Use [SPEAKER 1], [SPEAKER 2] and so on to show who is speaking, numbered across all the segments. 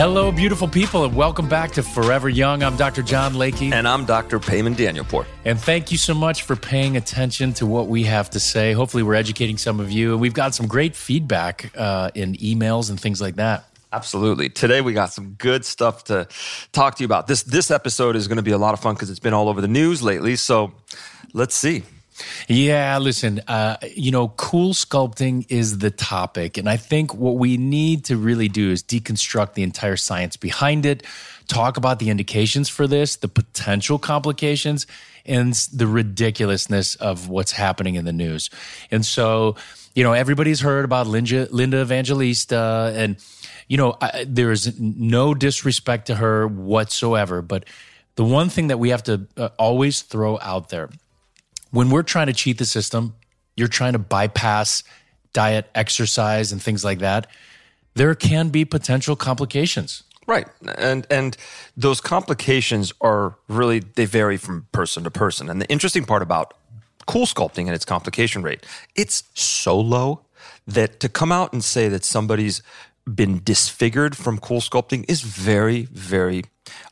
[SPEAKER 1] Hello, beautiful people, and welcome back to Forever Young. I'm Dr. John Layke.
[SPEAKER 2] And I'm Dr. Payman Danielpour.
[SPEAKER 1] And thank you so much for paying attention to what we have to say. Hopefully, we're educating some of you. And we've got some great feedback uh, in emails and things like that.
[SPEAKER 2] Absolutely. Today we got some good stuff to talk to you about. This this episode is going to be a lot of fun because it's been all over the news lately. So let's see.
[SPEAKER 1] Yeah, listen, uh, you know, cool sculpting is the topic. And I think what we need to really do is deconstruct the entire science behind it, talk about the indications for this, the potential complications, and the ridiculousness of what's happening in the news. And so, you know, everybody's heard about Linda, Linda Evangelista, and, you know, I, there is no disrespect to her whatsoever. But the one thing that we have to uh, always throw out there when we're trying to cheat the system, you're trying to bypass diet, exercise, and things like that. There can be potential complications.
[SPEAKER 2] Right. And and those complications are really they vary from person to person. And the interesting part about cool sculpting and its complication rate, it's so low that to come out and say that somebody's been disfigured from cool sculpting is very, very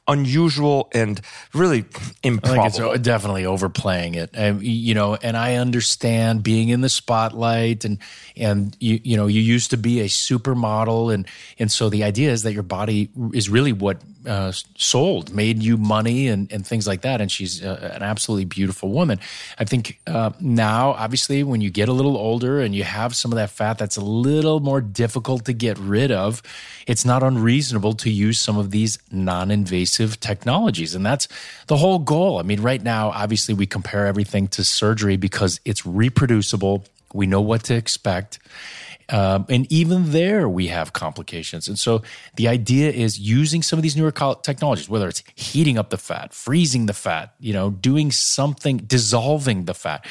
[SPEAKER 2] unusual and really improbable. I think
[SPEAKER 1] it's definitely overplaying it. And, you know, and I understand being in the spotlight and and you you know you used to be a supermodel and and so the idea is that your body is really what uh, sold, made you money and and things like that. And she's uh, an absolutely beautiful woman. I think uh, now, obviously, when you get a little older and you have some of that fat that's a little more difficult to get rid of, it's not unreasonable to use some of these non-invasive invasive technologies. And that's the whole goal. I mean, right now, obviously, we compare everything to surgery because it's reproducible. We know what to expect. Um, and even there, we have complications. And so the idea is using some of these newer technologies, whether it's heating up the fat, freezing the fat, you know, doing something, dissolving the fat.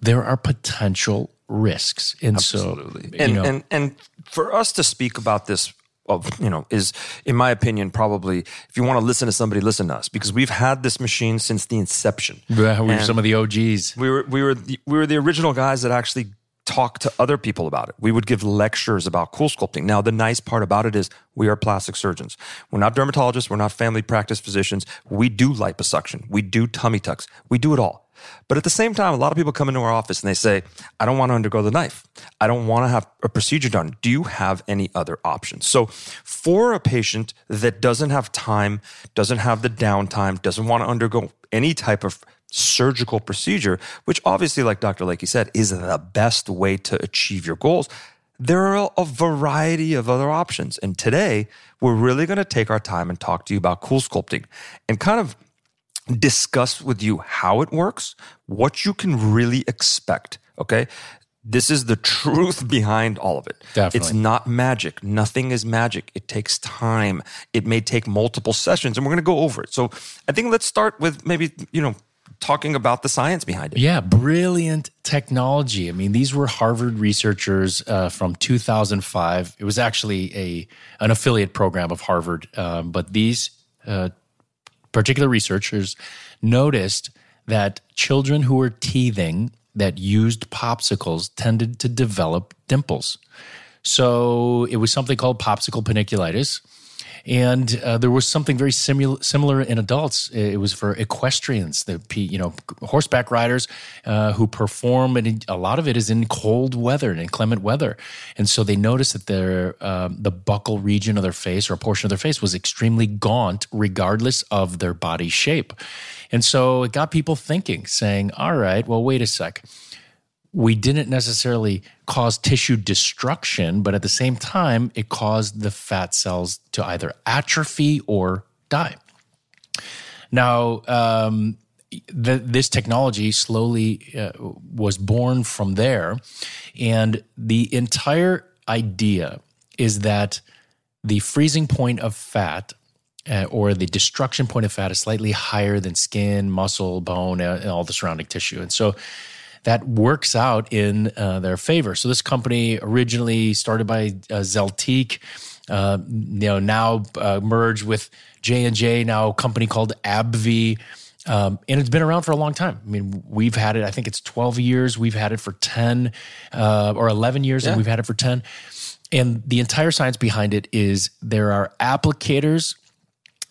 [SPEAKER 1] There are potential risks. And
[SPEAKER 2] Absolutely. so, and, know, and, and for us to speak about this of you know is in my opinion probably if you want to listen to somebody listen to us. Because we've had this machine since the inception.
[SPEAKER 1] Yeah, we were some of the og's
[SPEAKER 2] we were we were the, we were the original guys that actually talked to other people about it. We would give lectures about cool sculpting. Now the nice part about it is we are plastic surgeons. We're not dermatologists. We're not family practice physicians. We do liposuction. We do tummy tucks. We do it all. But at the same time, a lot of people come into our office and they say, I don't want to undergo the knife. I don't want to have a procedure done. Do you have any other options? So, for a patient that doesn't have time, doesn't have the downtime, doesn't want to undergo any type of surgical procedure, which obviously, like Dr. Layke said, is the best way to achieve your goals, there are a variety of other options. And today, we're really going to take our time and talk to you about cool sculpting and kind of discuss with you how it works, what you can really expect. Okay. This is the truth behind all of it.
[SPEAKER 1] Definitely.
[SPEAKER 2] It's not magic. Nothing is magic. It takes time. It may take multiple sessions, and we're going to go over it. So I think let's start with maybe, you know, talking about the science behind it.
[SPEAKER 1] Yeah, brilliant technology. I mean, these were Harvard researchers uh, from 2005. It was actually a an affiliate program of Harvard, um, but these uh, particular researchers noticed that children who were teething that used popsicles tended to develop dimples. So it was something called popsicle panniculitis. And uh, there was something very simul- similar in adults. It was for equestrians, the you know horseback riders uh, who perform, and a lot of it is in cold weather and inclement weather. And so they noticed that their um, the buccal region of their face or a portion of their face was extremely gaunt, regardless of their body shape. And so it got people thinking, saying, "All right, well, wait a sec." We didn't necessarily cause tissue destruction, but at the same time, it caused the fat cells to either atrophy or die. Now, um, the, this technology slowly uh, was born from there. And the entire idea is that the freezing point of fat uh, or the destruction point of fat is slightly higher than skin, muscle, bone, and all the surrounding tissue. And so that works out in uh, their favor. So this company originally started by uh, Zeltiq, uh, you know, now uh, merged with J and J, now a company called AbbVie. Um, and it's been around for a long time. I mean, we've had it. I think it's twelve years. We've had it for ten uh, or eleven years, yeah. and we've had it for ten. And the entire science behind it is there are applicators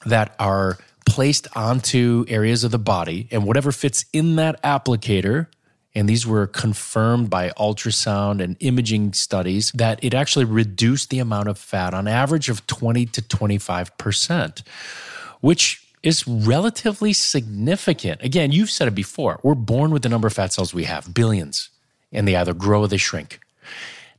[SPEAKER 1] that are placed onto areas of the body, and whatever fits in that applicator and these were confirmed by ultrasound and imaging studies that it actually reduced the amount of fat on average of 20 to 25%, which is relatively significant. Again, you've said it before. We're born with the number of fat cells we have, billions, and they either grow or they shrink.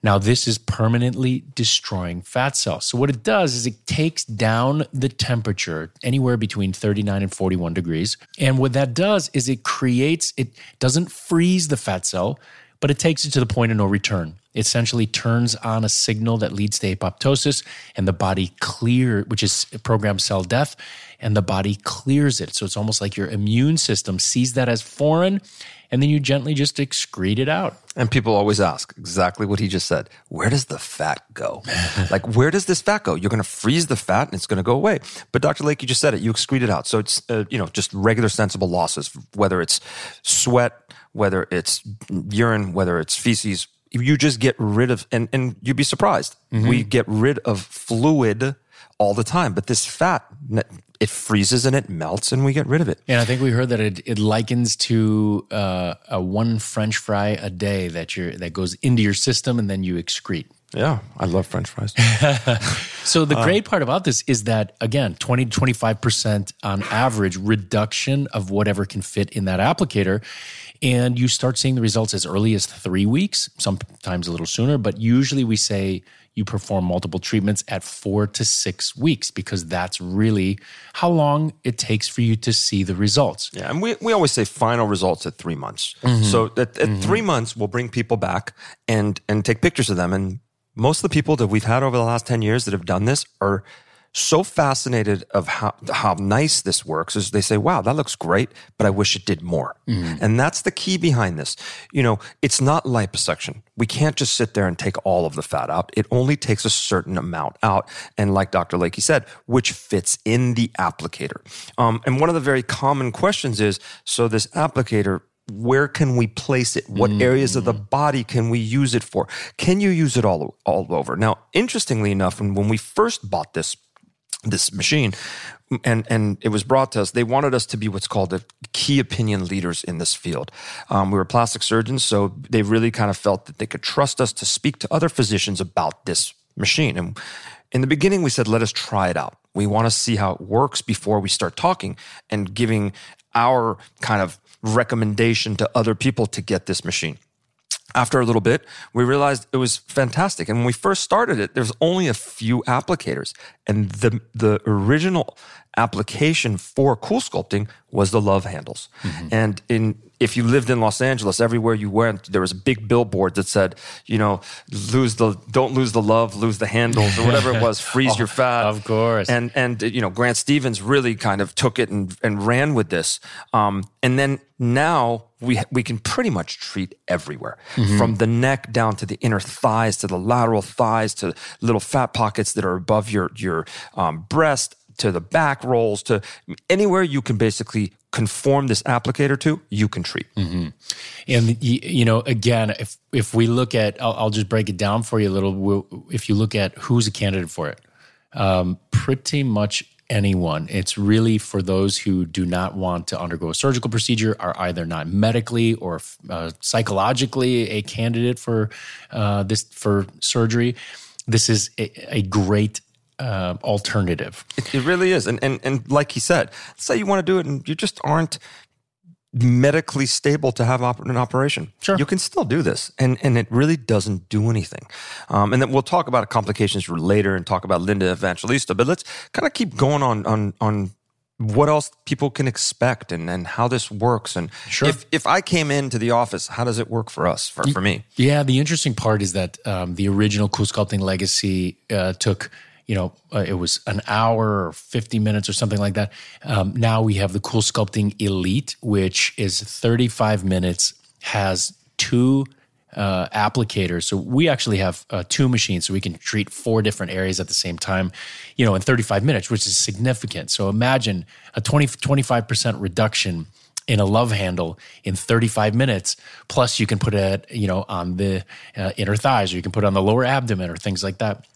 [SPEAKER 1] Now, this is permanently destroying fat cells. So, what it does is it takes down the temperature anywhere between 39 and 41 degrees. And what that does is it creates, it doesn't freeze the fat cell, but it takes it to the point of no return. Essentially turns on a signal that leads to apoptosis and the body clear, which is programmed cell death, and the body clears it. So it's almost like your immune system sees that as foreign and then you gently just excrete it out.
[SPEAKER 2] And people always ask exactly what he just said. Where does the fat go? like, where does this fat go? You're going to freeze the fat and it's going to go away. But Dr. Layke, you just said it. You excrete it out. So it's, uh, you know, just regular sensible losses, whether it's sweat, whether it's urine, whether it's feces. You just get rid of, and, and you'd be surprised. Mm-hmm. We get rid of fluid all the time. But this fat, it freezes and it melts and we get rid of it.
[SPEAKER 1] And I think we heard that it, it likens to uh, a one French fry a day that you that goes into your system and then you excrete.
[SPEAKER 2] Yeah, I love French fries.
[SPEAKER 1] so the uh, great part about this is that again, 20 to 25% on average reduction of whatever can fit in that applicator. And you start seeing the results as early as three weeks, sometimes a little sooner, but usually we say you perform multiple treatments at four to six weeks because that's really how long it takes for you to see the results.
[SPEAKER 2] Yeah, and we, we always say final results at three months. Mm-hmm. So at, at mm-hmm. three months, we'll bring people back and and take pictures of them. And most of the people that we've had over the last 10 years that have done this are so fascinated of how how nice this works is they say, "Wow, that looks great, but I wish it did more." Mm-hmm. And that's the key behind this. You know, it's not liposuction. We can't just sit there and take all of the fat out. It only takes a certain amount out, and like Dr. Layke said, which fits in the applicator. Um, and one of the very common questions is, so this applicator where can we place it? What mm. areas of the body can we use it for? Can you use it all, all over? Now, interestingly enough, when, when we first bought this this machine and and it was brought to us. They wanted us to be what's called the key opinion leaders in this field. Um, we were plastic surgeons so they really kind of felt that they could trust us to speak to other physicians about this machine. And in the beginning we said let us try it out. We want to see how it works before we start talking and giving our kind of recommendation to other people to get this machine after a little bit, we realized it was fantastic. And when we first started it, there's only a few applicators. And the, the original application for CoolSculpting was the love handles. Mm-hmm. And in if you lived in Los Angeles, everywhere you went, there was a big billboard that said, you know, lose the don't lose the love, lose the handles, or whatever it was, freeze oh, your fat.
[SPEAKER 1] Of course.
[SPEAKER 2] And and you know, Grant Stevens really kind of took it and and ran with this. Um, and then now we we can pretty much treat everywhere, mm-hmm. from the neck down to the inner thighs, to the lateral thighs, to little fat pockets that are above your your um, breast to the back rolls to anywhere you can basically conform this applicator to, you can treat.
[SPEAKER 1] Mm-hmm. And you know, again, if if we look at, I'll, I'll, just break it down for you a little. If you look at who's a candidate for it, um, pretty much anyone. It's really for those who do not want to undergo a surgical procedure, are either not medically or uh, psychologically a candidate for uh, this for surgery. This is a, a great uh, alternative.
[SPEAKER 2] It, it, really is, and and and like he said, say you want to do it, and you just aren't medically stable to have an operation.
[SPEAKER 1] Sure,
[SPEAKER 2] you can still do this, and and it really doesn't do anything. Um, and then we'll talk about complications later, and talk about Linda Evangelista. But let's kind of keep going on on on what else people can expect and, and how this works and
[SPEAKER 1] sure.
[SPEAKER 2] if, if i came into the office how does it work for us for, for me
[SPEAKER 1] yeah the interesting part is that um, the original CoolSculpting legacy uh, took you know, uh, it was an hour or 50 minutes or something like that. Um, now we have the CoolSculpting Elite, which is 35 minutes, has two uh, applicators. So we actually have uh, two machines, so we can treat four different areas at the same time, you know, in 35 minutes, which is significant. So imagine a 20, 25% reduction in a love handle in 35 minutes. Plus, you can put it, you know, on the uh, inner thighs, or you can put it on the lower abdomen, or things like that.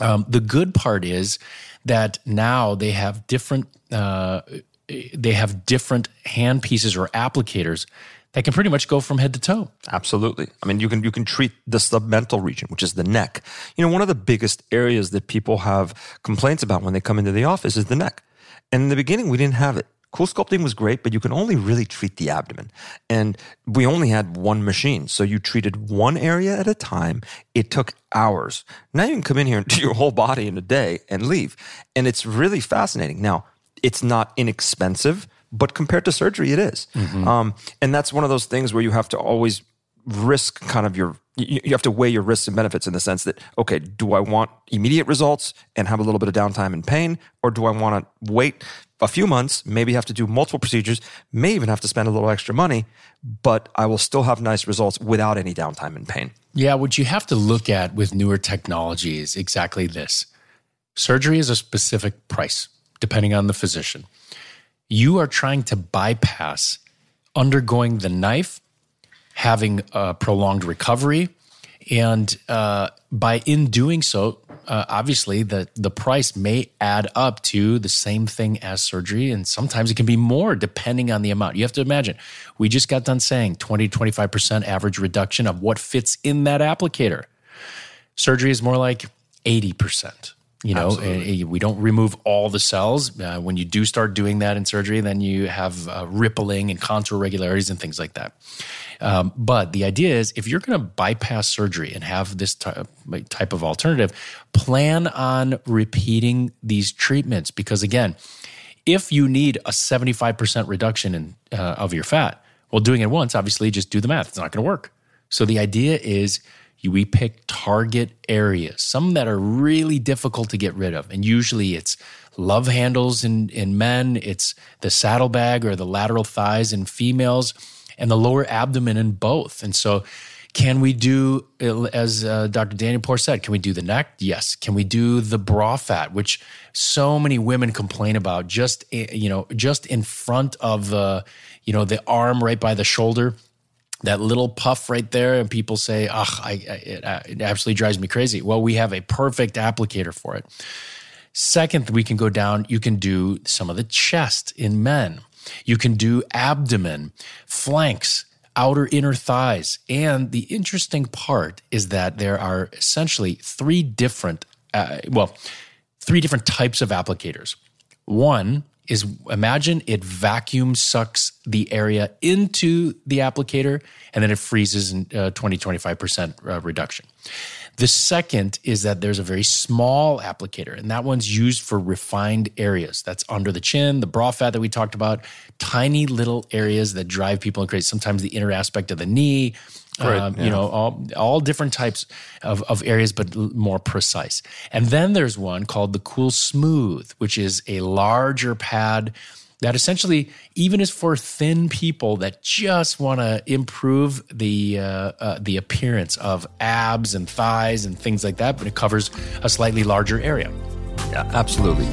[SPEAKER 1] Um, the good part is that now they have different uh, they have different hand pieces or applicators that can pretty much go from head to toe.
[SPEAKER 2] Absolutely. I mean, you can you can treat the submental region, which is the neck. You know, one of the biggest areas that people have complaints about when they come into the office is the neck. And in the beginning, we didn't have it. Cool sculpting was great, but you can only really treat the abdomen. And we only had one machine. So you treated one area at a time. It took hours. Now you can come in here and do your whole body in a day and leave. And it's really fascinating. Now, it's not inexpensive, but compared to surgery, it is. Mm-hmm. Um, and that's one of those things where you have to always risk kind of your you have to weigh your risks and benefits in the sense that okay do i want immediate results and have a little bit of downtime and pain or do i want to wait a few months maybe have to do multiple procedures may even have to spend a little extra money but i will still have nice results without any downtime and pain?
[SPEAKER 1] Yeah what you have to look at with newer technology is exactly this? Surgery is a specific price depending on the physician. You are trying to bypass undergoing the knife having a prolonged recovery. And uh, by in doing so, uh, obviously the the price may add up to the same thing as surgery, and sometimes it can be more depending on the amount. You have to imagine. We just got done saying 20 25 percent average reduction of what fits in that applicator. Surgery is more like 80 percent. You know, we don't remove all the cells. Uh, when you do start doing that in surgery, then you have uh, rippling and contour irregularities and things like that. Um, but the idea is if you're going to bypass surgery and have this type of alternative, plan on repeating these treatments because, again, if you need a 75% reduction in, uh, of your fat, well, doing it once, obviously, just do the math. It's not going to work. So the idea is we pick target areas, some that are really difficult to get rid of. And usually it's love handles in, in men, it's the saddlebag or the lateral thighs in females and the lower abdomen in both. And so, can we do, as uh, Dr. Danielpour said, can we do the neck? Yes. Can we do the bra fat, which so many women complain about just, eh, you know, just in front of the, you know, the arm right by the shoulder? that little puff right there, and people say, "Ugh, I, I, it, uh, it absolutely drives me crazy." Well, we have a perfect applicator for it. Second, we can go down. You can do some of the chest in men. You can do abdomen, flanks, outer inner thighs. And the interesting part is that there are essentially three different, uh, well, three different types of applicators. One is imagine it vacuum sucks the area into the applicator and then it freezes in uh, 20 25% uh, reduction. The second is that there's a very small applicator, and that one's used for refined areas. That's under the chin, the bra fat that we talked about, tiny little areas that drive people crazy. Sometimes the inner aspect of the knee, Right, um, yeah. You know, all, all different types of, of areas, but more precise. And then there's one called the Cool Smooth, which is a larger pad that essentially even is for thin people that just want to improve the uh, uh, the appearance of abs and thighs and things like that, but it covers a slightly larger area.
[SPEAKER 2] Yeah, absolutely.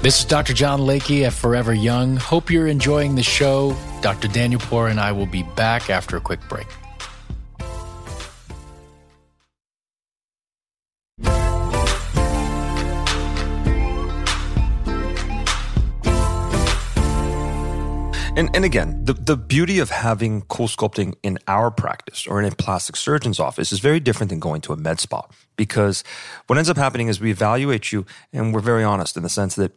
[SPEAKER 1] This is Dr. John Layke at Forever Young. Hope you're enjoying the show. Dr. Danielpour and I will be back after a quick break.
[SPEAKER 2] And, and again, the, the beauty of having cool sculpting in our practice or in a plastic surgeon's office is very different than going to a med spa because what ends up happening is we evaluate you and we're very honest in the sense that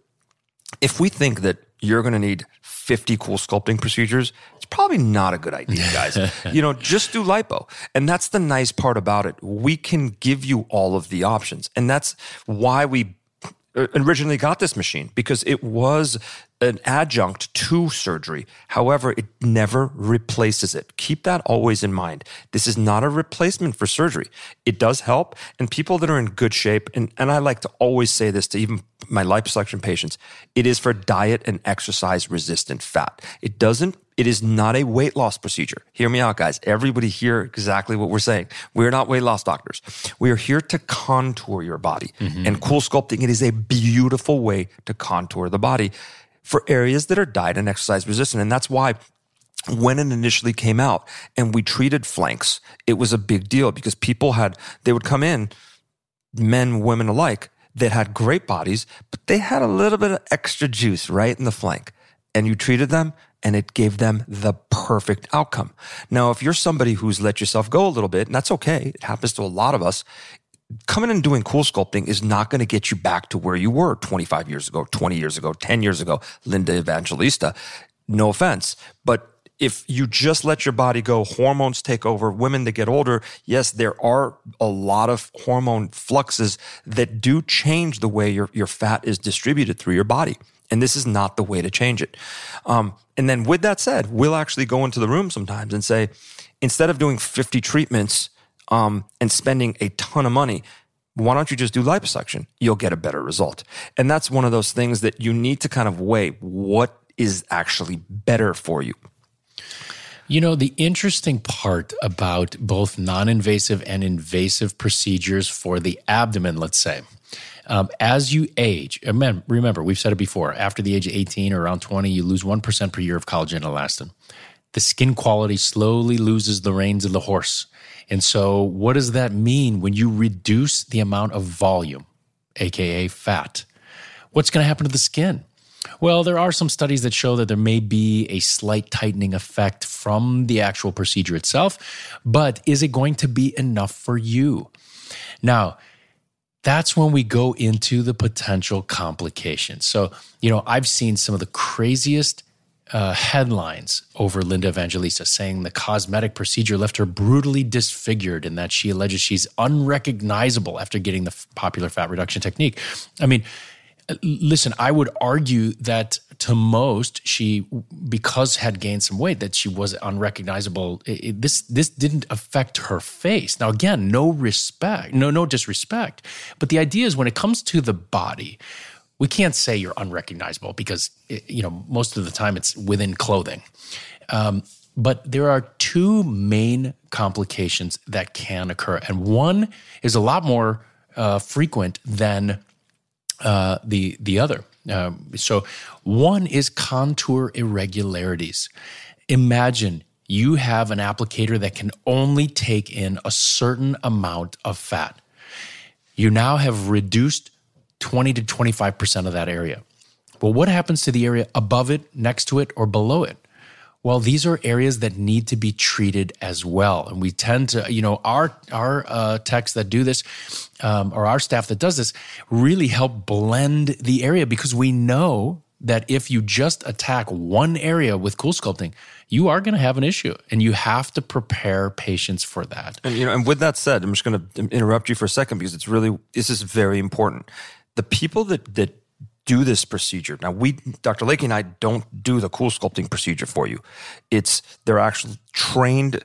[SPEAKER 2] if we think that you're going to need 50 cool sculpting procedures, it's probably not a good idea, guys. you know, just do lipo. And that's the nice part about it. We can give you all of the options. And that's why we originally got this machine because it was an adjunct to surgery. However, it never replaces it. Keep that always in mind. This is not a replacement for surgery. It does help. And people that are in good shape, and, and I like to always say this to even my liposuction patients, it is for diet and exercise resistant fat. It doesn't It is not a weight loss procedure. Hear me out, guys. Everybody hear exactly what we're saying. We're not weight loss doctors. We are here to contour your body. Mm-hmm. And cool sculpting, it is a beautiful way to contour the body for areas that are diet and exercise resistant. And that's why when it initially came out and we treated flanks, it was a big deal because people had, they would come in, men, women alike, that had great bodies, but they had a little bit of extra juice right in the flank. And you treated them and it gave them the perfect outcome. Now, if you're somebody who's let yourself go a little bit, and that's okay, it happens to a lot of us, coming and doing cool sculpting is not going to get you back to where you were 25 years ago, 20 years ago, 10 years ago, Linda Evangelista. No offense, but if you just let your body go, hormones take over. Women that get older, yes, there are a lot of hormone fluxes that do change the way your, your fat is distributed through your body. And this is not the way to change it. Um, and then with that said, we'll actually go into the room sometimes and say, instead of doing 50 treatments um, and spending a ton of money, why don't you just do liposuction? You'll get a better result. And that's one of those things that you need to kind of weigh what is actually better for you.
[SPEAKER 1] You know, the interesting part about both non invasive and invasive procedures for the abdomen, let's say, um, as you age, remember, we've said it before, after the age of 18 or around 20, you lose 1% per year of collagen and elastin. The skin quality slowly loses the reins of the horse. And so, what does that mean when you reduce the amount of volume, AKA fat? What's going to happen to the skin? Well, there are some studies that show that there may be a slight tightening effect from the actual procedure itself, but is it going to be enough for you? Now, that's when we go into the potential complications. So, you know, I've seen some of the craziest uh, headlines over Linda Evangelista saying the cosmetic procedure left her brutally disfigured and that she alleges she's unrecognizable after getting the popular fat reduction technique. I mean, listen, I would argue that to most, she because had gained some weight that she was unrecognizable. It, it, this this didn't affect her face. Now again, no respect, no no disrespect, but the idea is when it comes to the body, we can't say you're unrecognizable because you know most of the time it's within clothing. Um, but there are two main complications that can occur, and one is a lot more uh, frequent than uh, the the other. Uh, so one is contour irregularities. Imagine you have an applicator that can only take in a certain amount of fat. You now have reduced 20 to 25% of that area. Well, what happens to the area above it, next to it, or below it? Well, these are areas that need to be treated as well, and we tend to, you know, our our uh, techs that do this, um, or our staff that does this, really help blend the area because we know that if you just attack one area with cool sculpting, you are going to have an issue, and you have to prepare patients for that.
[SPEAKER 2] And you know, and with that said, I'm just going to interrupt you for a second because it's really this is very important. The people that that do this procedure. Now, we, Dr. Layke and I don't do the cool sculpting procedure for you. It's, they're actually trained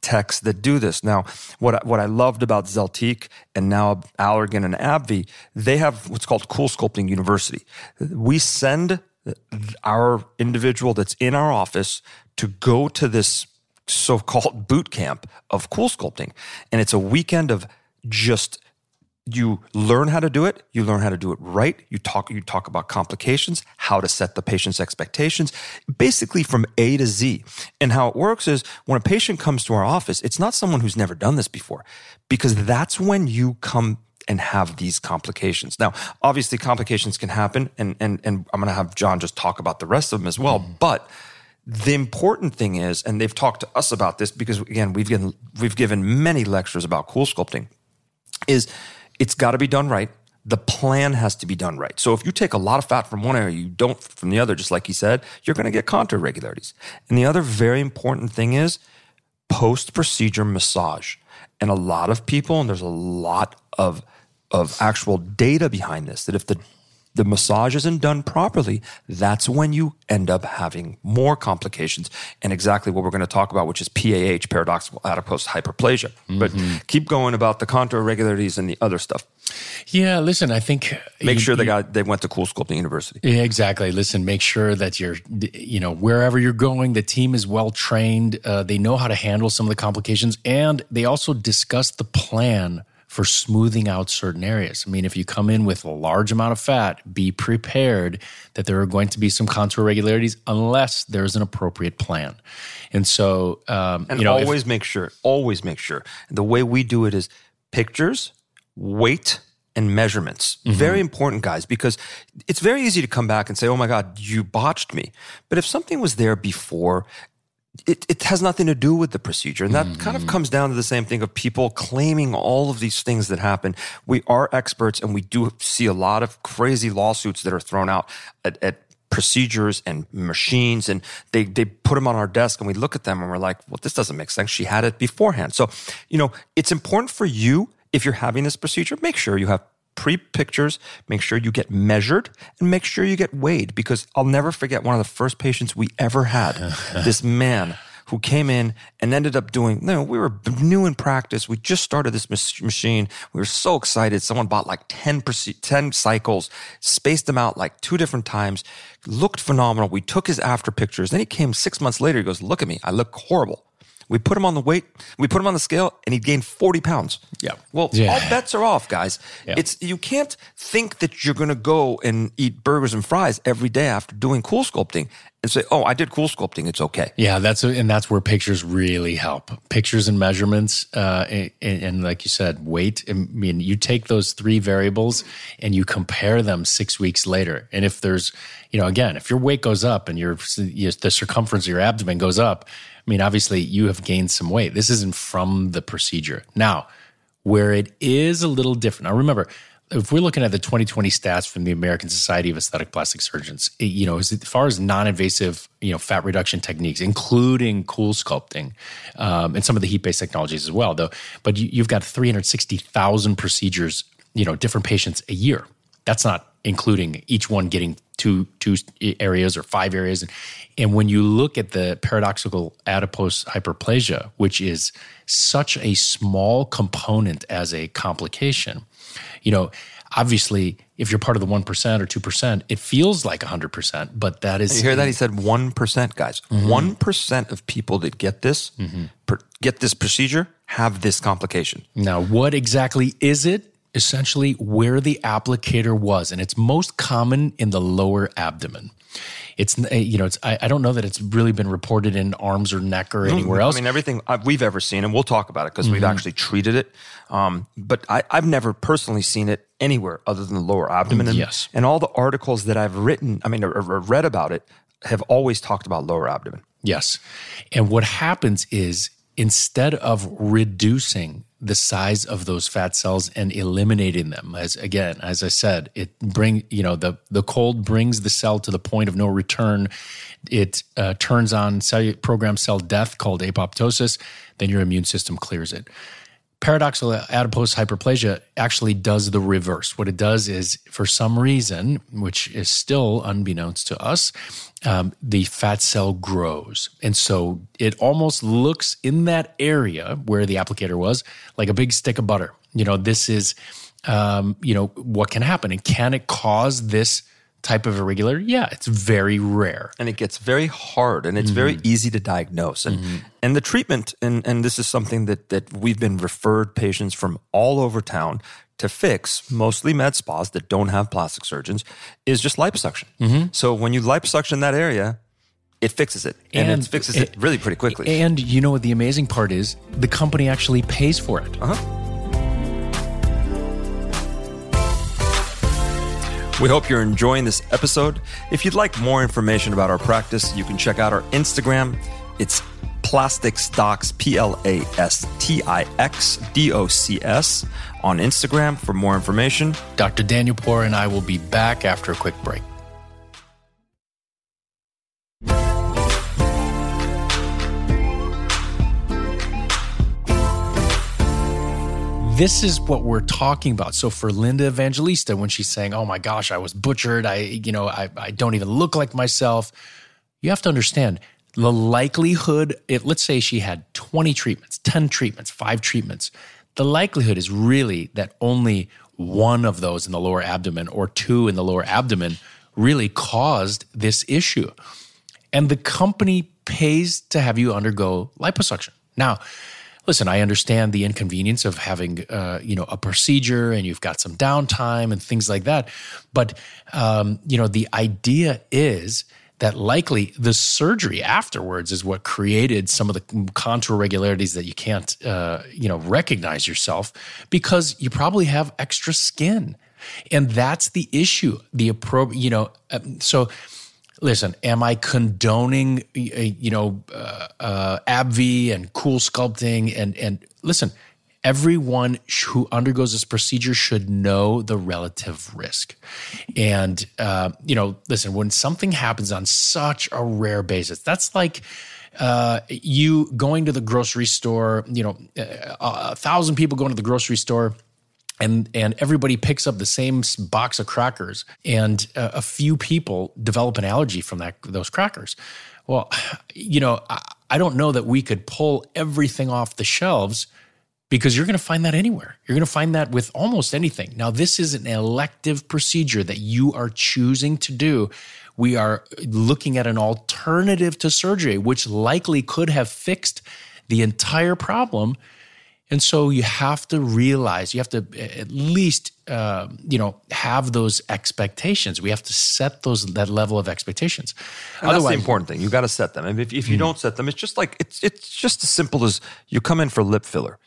[SPEAKER 2] techs that do this. Now, what, what I loved about Zeltiq and now Allergan and AbbVie, they have what's called Cool Sculpting University. We send our individual that's in our office to go to this so-called boot camp of cool sculpting. And it's a weekend of just you learn how to do it you learn how to do it right you talk you talk about complications how to set the patient's expectations basically from a to z and how it works is when a patient comes to our office it's not someone who's never done this before because that's when you come and have these complications now obviously complications can happen and and, and i'm going to have john just talk about the rest of them as well mm. but the important thing is and they've talked to us about this because again we've given we've given many lectures about cool sculpting is it's got to be done right. The plan has to be done right. So if you take a lot of fat from one area, you don't from the other, just like he said, you're going to get contour irregularities. And the other very important thing is post procedure massage. And a lot of people, and there's a lot of of actual data behind this, that if the the massage isn't done properly, that's when you end up having more complications and exactly what we're going to talk about, which is PAH, paradoxical adipose hyperplasia. Mm-hmm. But keep going about the contour irregularities and the other stuff.
[SPEAKER 1] Yeah, listen, I think
[SPEAKER 2] make you, sure they got they went to Cool Sculpting University.
[SPEAKER 1] Yeah, exactly. Listen, make sure that you're you know wherever you're going, the team is well trained. Uh, they know how to handle some of the complications, and they also discuss the plan for smoothing out certain areas. I mean, if you come in with a large amount of fat, be prepared that there are going to be some contour irregularities unless there's an appropriate plan. And so, um,
[SPEAKER 2] and
[SPEAKER 1] you know,
[SPEAKER 2] always
[SPEAKER 1] if,
[SPEAKER 2] make sure, always make sure. The way we do it is pictures, weight, and measurements. Mm-hmm. Very important, guys, because it's very easy to come back and say, oh my God, you botched me. But if something was there before it, it has nothing to do with the procedure. And that mm-hmm. kind of mm. comes down to the same thing of people claiming all of these things that happen. We are experts and we do see a lot of crazy lawsuits that are thrown out at, at procedures and machines and they they put them on our desk and we look at them and we're like well this doesn't make sense she had it beforehand so you know it's important for you if you're having this procedure make sure you have pre pictures, make sure you get measured, and make sure you get weighed. Because I'll never forget one of the first patients we ever had. this man who came in and ended up doing, you know, we were new in practice. We just started this machine. We were so excited. Someone bought like 10, 10 cycles, spaced them out like two different times, looked phenomenal. We took his after pictures. Then he came six months later. He goes, look at me. I look horrible. We put him on the weight, we put him on the scale, and he gained 40 pounds.
[SPEAKER 1] Yeah.
[SPEAKER 2] Well,
[SPEAKER 1] yeah.
[SPEAKER 2] all bets are off, guys. Yeah. It's you can't think that you're gonna go and eat burgers and fries every day after doing cool sculpting and say, "Oh, I did cool sculpting. It's okay."
[SPEAKER 1] Yeah, that's and that's where pictures really help. Pictures and measurements, uh, and, and, like you said, weight. I mean, you take those three variables and you compare them six weeks later, and if there's, you know, again, if your weight goes up and your the circumference of your abdomen goes up I mean, obviously, you have gained some weight. This isn't from the procedure. Now, where it is a little different. Now, remember, if we're looking at the 2020 stats from the American Society of Aesthetic Plastic Surgeons, it, you know, as far as non-invasive, you know, fat reduction techniques, including cool sculpting um, and some of the heat-based technologies as well, though. But you, you've got 360,000 procedures, you know, different patients a year. That's not including each one getting two two areas or five areas. And when you look at the paradoxical adipose hyperplasia, which is such a small component as a complication, you know, obviously if you're part of the 1% or 2%, it feels like 100%, but that is.
[SPEAKER 2] You hear that? He said 1%, guys. Mm-hmm. 1% of people that get this, mm-hmm. per, get this procedure, have this complication.
[SPEAKER 1] Now, what exactly is it? Essentially where the applicator was, and it's most common in the lower abdomen. It's eh, you know it's I, I don't know that it's really been reported in arms or neck or anywhere else.
[SPEAKER 2] I mean everything we've ever seen, and we'll talk about it because mm-hmm. we've actually treated it. Um, but I, I've never personally seen it anywhere other than the lower abdomen. And,
[SPEAKER 1] yes,
[SPEAKER 2] and all the articles that I've written, I mean, or, or read about it, have always talked about lower abdomen.
[SPEAKER 1] Yes, and what happens is instead of reducing the size of those fat cells and eliminating them as again as i said it bring you know the the cold brings the cell to the point of no return. It uh, turns on cell program cell death called apoptosis. Then your immune system clears it paradoxical adipose hyperplasia actually does the reverse. What it does is, for some reason, which is still unbeknownst to us, um, the fat cell grows. And so it almost looks in that area where the applicator was like a big stick of butter. You know, this is, um, you know, what can happen? And can it cause this? Type of irregular, yeah, it's very rare.
[SPEAKER 2] And it gets very hard and it's mm-hmm. very easy to diagnose. And mm-hmm. and the treatment, and, and this is something that that we've been referred patients from all over town to fix, mostly med spas that don't have plastic surgeons, is just liposuction. Mm-hmm. So when you liposuction that area, it fixes it and, and it fixes it, it, really pretty quickly.
[SPEAKER 1] And you know what the amazing part is? The company actually pays for it.
[SPEAKER 2] Uh-huh. We hope you're enjoying this episode. If you'd like more information about our practice, you can check out our Instagram. It's Plastix Docs, P L A S T I X D O C S, on Instagram for more information.
[SPEAKER 1] Dr. Danielpour and I will be back after a quick break. This is what we're talking about. So for Linda Evangelista, when she's saying, "Oh my gosh, I was butchered. I, you know, I, I don't even look like myself," you have to understand the likelihood. Let's say she had twenty treatments, ten treatments, five treatments. The likelihood is really that only one of those in the lower abdomen or two in the lower abdomen really caused this issue, and the company pays to have you undergo liposuction. Now listen, I understand the inconvenience of having, uh, you know, a procedure and you've got some downtime and things like that. But, um, you know, the idea is that likely the surgery afterwards is what created some of the contour regularities that you can't, uh, you know, recognize yourself because you probably have extra skin. And that's the issue. The appropriate, you know, um, so listen, am I condoning you know uh, uh, and cool sculpting and and listen, everyone who undergoes this procedure should know the relative risk. And uh, you know, listen, when something happens on such a rare basis, that's like. Uh, you going to the grocery store, you know, a, a thousand people going to the grocery store, and and everybody picks up the same box of crackers and uh, a few people develop an allergy from that those crackers. Well you know I, I don't know that we could pull everything off the shelves because you're going to find that anywhere. You're going to find that with almost anything. Now this is an elective procedure that you are choosing to do. We are looking at an alternative to surgery which likely could have fixed the entire problem and so you have to realize, you have to at least, uh, you know, have those expectations. We have to set those that level of expectations.
[SPEAKER 2] And Otherwise, that's the important thing. You got to set them. And if, if you mm-hmm. don't set them, it's just like it's it's just as simple as you come in for lip filler.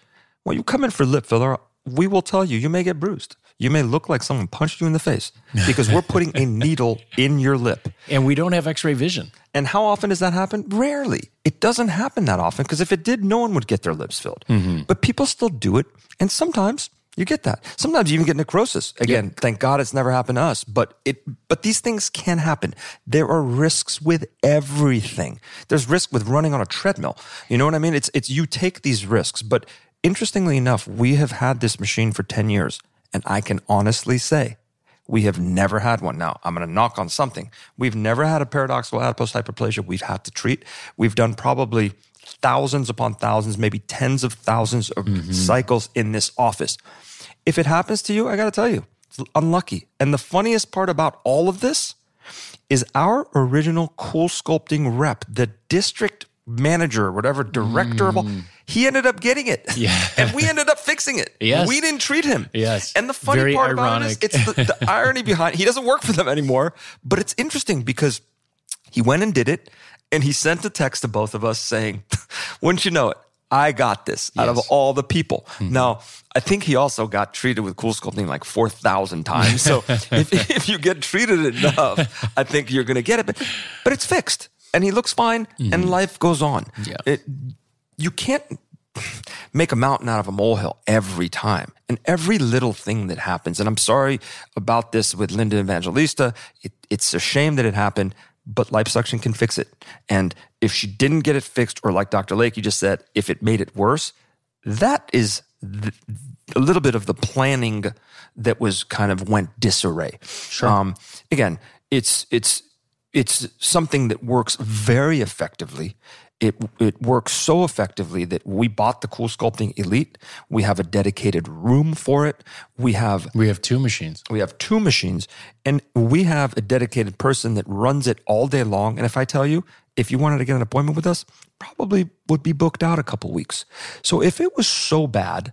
[SPEAKER 2] When you come in for lip filler, we will tell you you may get bruised you may look like someone punched you in the face because we're putting a needle in your lip.
[SPEAKER 1] And we don't have x ray vision.
[SPEAKER 2] And how often does that happen? Rarely. It doesn't happen that often because if it did, no one would get their lips filled. Mm-hmm. But people still do it. And sometimes you get that. Sometimes you even get necrosis. Again, yeah. thank God it's never happened to us. But it but these things can happen. There are risks with everything. There's risk with running on a treadmill. You know what I mean? It's it's you take these risks. But interestingly enough, we have had this machine for 10 years. And I can honestly say, we have never had one. Now, I'm going to knock on something. We've never had a paradoxical adipose hyperplasia we've had to treat. We've done probably thousands upon thousands, maybe tens of thousands of mm-hmm. cycles in this office. If it happens to you, I got to tell you, it's unlucky. And the funniest part about all of this is our original cool sculpting rep, the district manager whatever, director mm. of all, mm. He ended up getting it. Yeah. and we ended up fixing it.
[SPEAKER 1] Yes.
[SPEAKER 2] We didn't treat him.
[SPEAKER 1] Yes.
[SPEAKER 2] And the funny Very part ironic. about it is it's the, the irony behind he doesn't work for them anymore. But it's interesting because he went and did it and he sent a text to both of us saying, Wouldn't you know it? I got this out of all the people. Mm-hmm. Now, I think he also got treated with cool sculpting like 4,000 times. So if, if you get treated enough, I think you're going to get it. But, but it's fixed and he looks fine mm-hmm. and life goes on.
[SPEAKER 1] Yeah.
[SPEAKER 2] It, you can't make a mountain out of a molehill every time. And every little thing that happens, and I'm sorry about this with Linda Evangelista, it, it's a shame that it happened, but liposuction can fix it. And if she didn't get it fixed, or like Dr. Layke, you just said, if it made it worse, that is the, a little bit of the planning that was kind of went disarray.
[SPEAKER 1] Sure. Um,
[SPEAKER 2] again, it's it's it's something that works very effectively. It, it works so effectively that we bought the Cool Sculpting Elite. We have a dedicated room for it. We have
[SPEAKER 1] we have two machines.
[SPEAKER 2] We have two machines, and we have a dedicated person that runs it all day long. And if I tell you, if you wanted to get an appointment with us, probably would be booked out a couple weeks. So if it was so bad,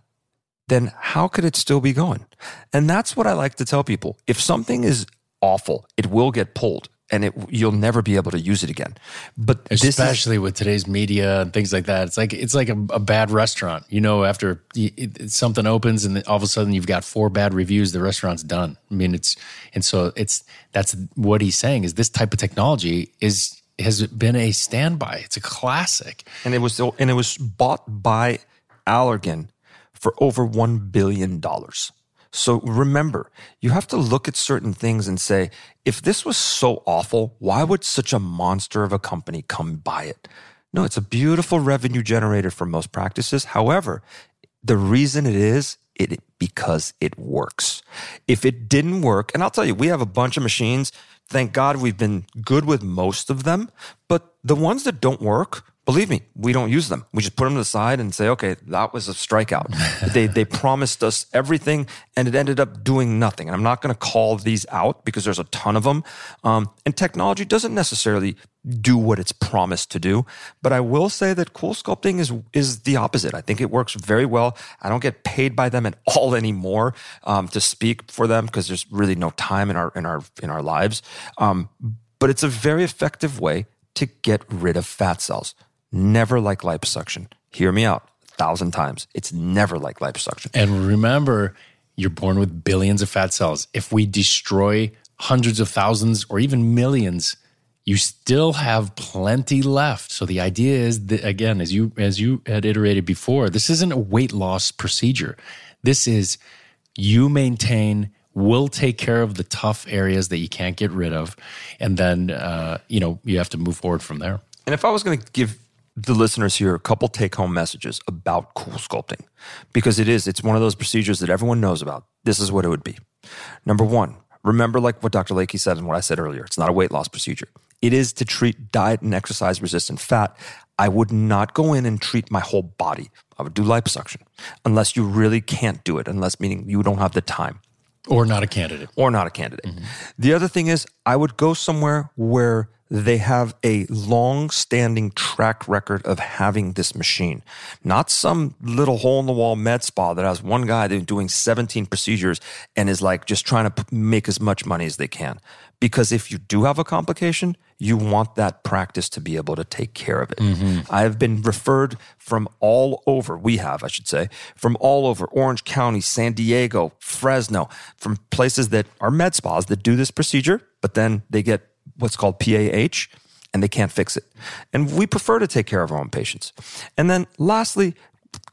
[SPEAKER 2] then how could it still be going? And that's what I like to tell people. If something is awful, it will get pulled and it, you'll never be able to use it again. But
[SPEAKER 1] especially
[SPEAKER 2] is,
[SPEAKER 1] with today's media and things like that, it's like it's like a, a bad restaurant. You know, after it, something opens and all of a sudden you've got four bad reviews, the restaurant's done. I mean, it's and so it's that's what he's saying is this type of technology is has been a standby. It's a classic,
[SPEAKER 2] and it was and it was bought by Allergan for over one billion dollars. So remember, you have to look at certain things and say, if this was so awful, why would such a monster of a company come buy it? No, it's a beautiful revenue generator for most practices. However, the reason it is, it because it works. If it didn't work, and I'll tell you, we have a bunch of machines. Thank God we've been good with most of them, but the ones that don't work, Believe me, we don't use them. We just put them to the side and say, okay, that was a strikeout. they, they promised us everything and it ended up doing nothing. And I'm not going to call these out because there's a ton of them. Um, and technology doesn't necessarily do what it's promised to do. But I will say that cool sculpting is, is the opposite. I think it works very well. I don't get paid by them at all anymore um, to speak for them because there's really no time in our, in our, in our lives. Um, but it's a very effective way to get rid of fat cells. Never like liposuction. Hear me out a thousand times. It's never like liposuction.
[SPEAKER 1] And remember, you're born with billions of fat cells. If we destroy hundreds of thousands or even millions, you still have plenty left. So the idea is that again, as you as you had iterated before, this isn't a weight loss procedure. This is you maintain will take care of the tough areas that you can't get rid of, and then uh, you know you have to move forward from there.
[SPEAKER 2] And if I was going to give the listeners here a couple take home messages about cool sculpting. Because it is it's one of those procedures that everyone knows about. This is what it would be. Number one remember like what dr layke said and what i said earlier. It's not a weight loss procedure. It is to treat diet and exercise resistant fat. I would not go in and treat my whole body. I would do liposuction. Unless you really can't do it. Unless meaning you don't have the time.
[SPEAKER 1] Or not a candidate.
[SPEAKER 2] Or not a candidate. Mm-hmm. the other thing is i would go somewhere where they have a long standing track record of having this machine. Not some little hole in the wall med spa that has one guy doing 17 procedures and is like just trying to make as much money as they can. Because if you do have a complication, you want that practice to be able to take care of it. Mm-hmm. I have been referred from all over, we have, I should say, from all over Orange County, San Diego, Fresno, from places that are med spas that do this procedure, but then they get what's called PAH and they can't fix it. And we prefer to take care of our own patients. And then lastly,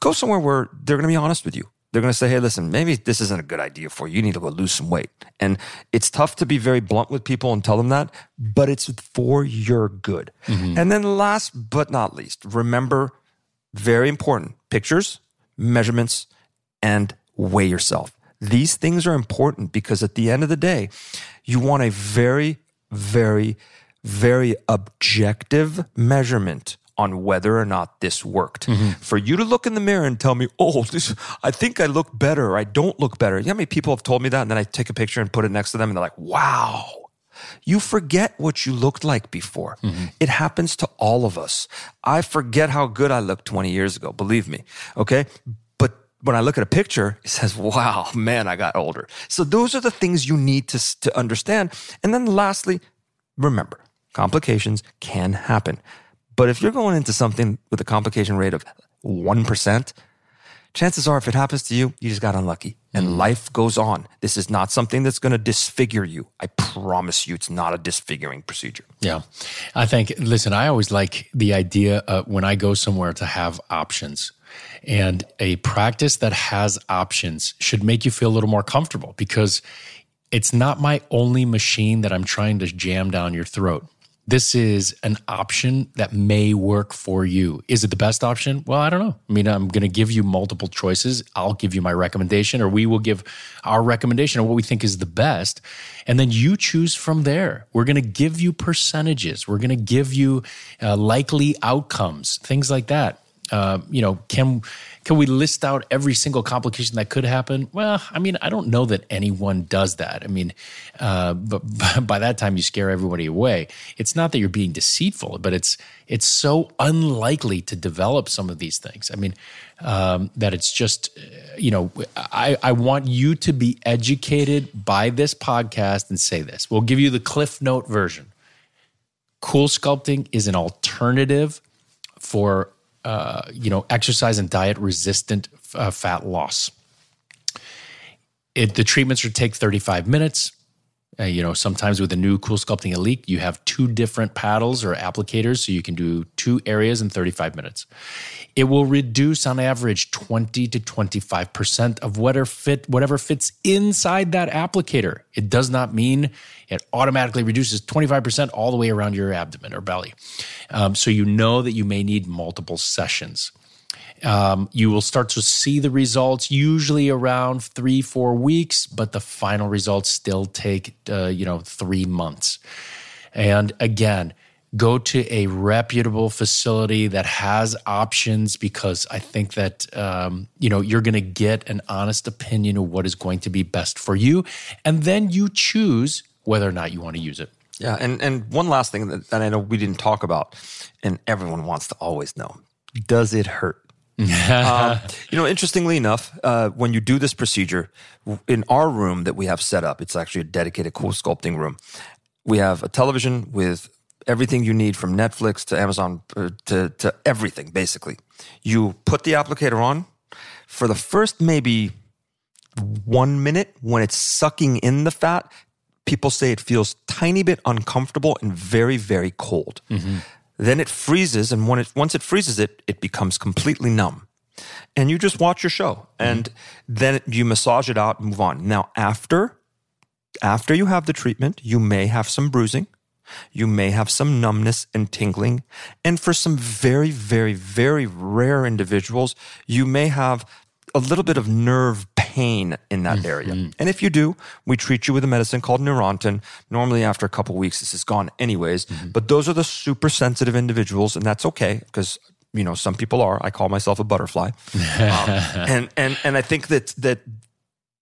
[SPEAKER 2] go somewhere where they're going to be honest with you. They're going to say, hey, listen, maybe this isn't a good idea for you. You need to go lose some weight. And it's tough to be very blunt with people and tell them that, but it's for your good. Mm-hmm. And then last but not least, remember very important pictures, measurements, and weigh yourself. These things are important because at the end of the day, you want a very very, very objective measurement on whether or not this worked. Mm-hmm. For you to look in the mirror and tell me, oh, this, I think I look better, or I don't look better. You know how many people have told me that? And then I take a picture and put it next to them, and they're like, wow. You forget what you looked like before. Mm-hmm. It happens to all of us. I forget how good I looked 20 years ago, believe me. Okay when I look at a picture, it says, wow, man, I got older. So those are the things you need to, to understand. And then lastly, remember, complications can happen. But if you're going into something with a complication rate of 1%, chances are if it happens to you, you just got unlucky and mm. life goes on. This is not something that's going to disfigure you. I promise you, it's not a disfiguring procedure.
[SPEAKER 1] Yeah. I think, listen, I always like the idea of when I go somewhere to have options. And a practice that has options should make you feel a little more comfortable because it's not my only machine that I'm trying to jam down your throat. This is an option that may work for you. Is it the best option? Well, I don't know. I mean, I'm going to give you multiple choices. I'll give you my recommendation, or we will give our recommendation of what we think is the best. And then you choose from there. We're going to give you percentages. We're going to give you uh, likely outcomes, things like that. Uh, you know, can can we list out every single complication that could happen? Well, I mean, I don't know that anyone does that. I mean, uh, but, by that time you scare everybody away. It's not that you're being deceitful, but it's it's so unlikely to develop some of these things. I mean, um, that it's just, you know, I, I want you to be educated by this podcast and say this. We'll give you the Cliff Note version. Cool sculpting is an alternative for uh, you know, exercise and diet resistant uh, fat loss. It, the treatments would take 35 minutes. Uh, you know, sometimes with a new Cool Sculpting Elite, you have two different paddles or applicators, so you can do two areas in 35 minutes. It will reduce on average 20 to 25% of whatever fit whatever fits inside that applicator. It does not mean it automatically reduces 25% all the way around your abdomen or belly. Um, so you know that you may need multiple sessions. Um, you will start to see the results usually around three, four weeks, but the final results still take, uh, you know, three months. And again, go to a reputable facility that has options because I think that um, you know you're going to get an honest opinion of what is going to be best for you, and then you choose whether or not you want to use it.
[SPEAKER 2] Yeah, and and one last thing that, that I know we didn't talk about, and everyone wants to always know: Does it hurt? um, you know, interestingly enough, uh, when you do this procedure in our room that we have set up, it's actually a dedicated cool sculpting room. We have a television with everything you need from Netflix to Amazon uh, to, to everything, basically. You put the applicator on for the first maybe one minute when it's sucking in the fat. People say it feels tiny bit uncomfortable and very, very cold. Mm-hmm. Then it freezes, and when it, once it freezes it, it becomes completely numb. And you just watch your show, and mm-hmm. then you massage it out and move on. Now, after after you have the treatment, you may have some bruising. You may have some numbness and tingling. And for some very, very, very rare individuals, you may have a little bit of nerve pain in that mm-hmm. area. And if you do, we treat you with a medicine called Neurontin. Normally, after a couple weeks, this is gone anyways. Mm-hmm. But those are the super sensitive individuals, and that's okay because you know some people are. I call myself a butterfly, um, and and and I think that that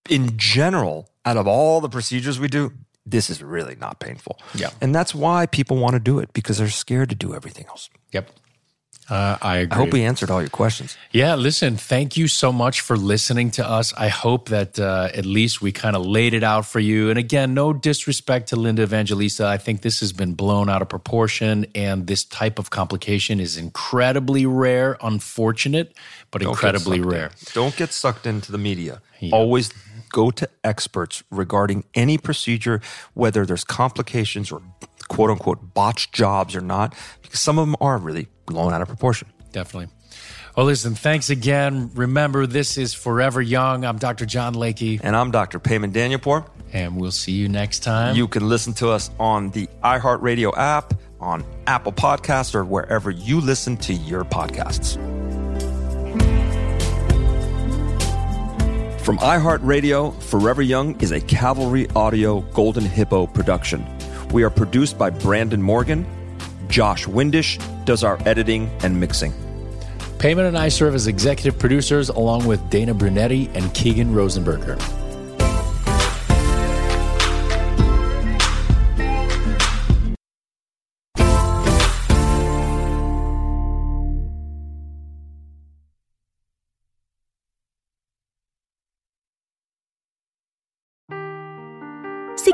[SPEAKER 2] in general, out of all the procedures we do, this is really not painful.
[SPEAKER 1] Yeah.
[SPEAKER 2] And that's why people want to do it because they're scared to do everything else.
[SPEAKER 1] Yep. Uh, I agree.
[SPEAKER 2] I hope we answered all your questions.
[SPEAKER 1] Yeah, listen, thank you so much for listening to us. I hope that uh, at least we kind of laid it out for you. And again, no disrespect to Linda Evangelista. I think this has been blown out of proportion, and this type of complication is incredibly rare, unfortunate, but Don't incredibly rare.
[SPEAKER 2] In. Don't get sucked into the media. Yeah. Always go to experts regarding any procedure, whether there's complications or quote unquote botched jobs or not, because some of them are really blown out of proportion.
[SPEAKER 1] Definitely. Well, listen, thanks again. Remember, this is Forever Young. I'm Dr. John Layke.
[SPEAKER 2] And I'm Dr. Payman Danielpour.
[SPEAKER 1] And we'll see you next time.
[SPEAKER 2] You can listen to us on the iHeartRadio app, on Apple Podcasts, or wherever you listen to your podcasts. From iHeartRadio, Forever Young is a Cavalry Audio Golden Hippo production. We are produced by Brandon Morgan. Josh Windisch does our editing and mixing.
[SPEAKER 1] Payman and I serve as executive producers along with Dana Brunetti and Keegan Rosenberger.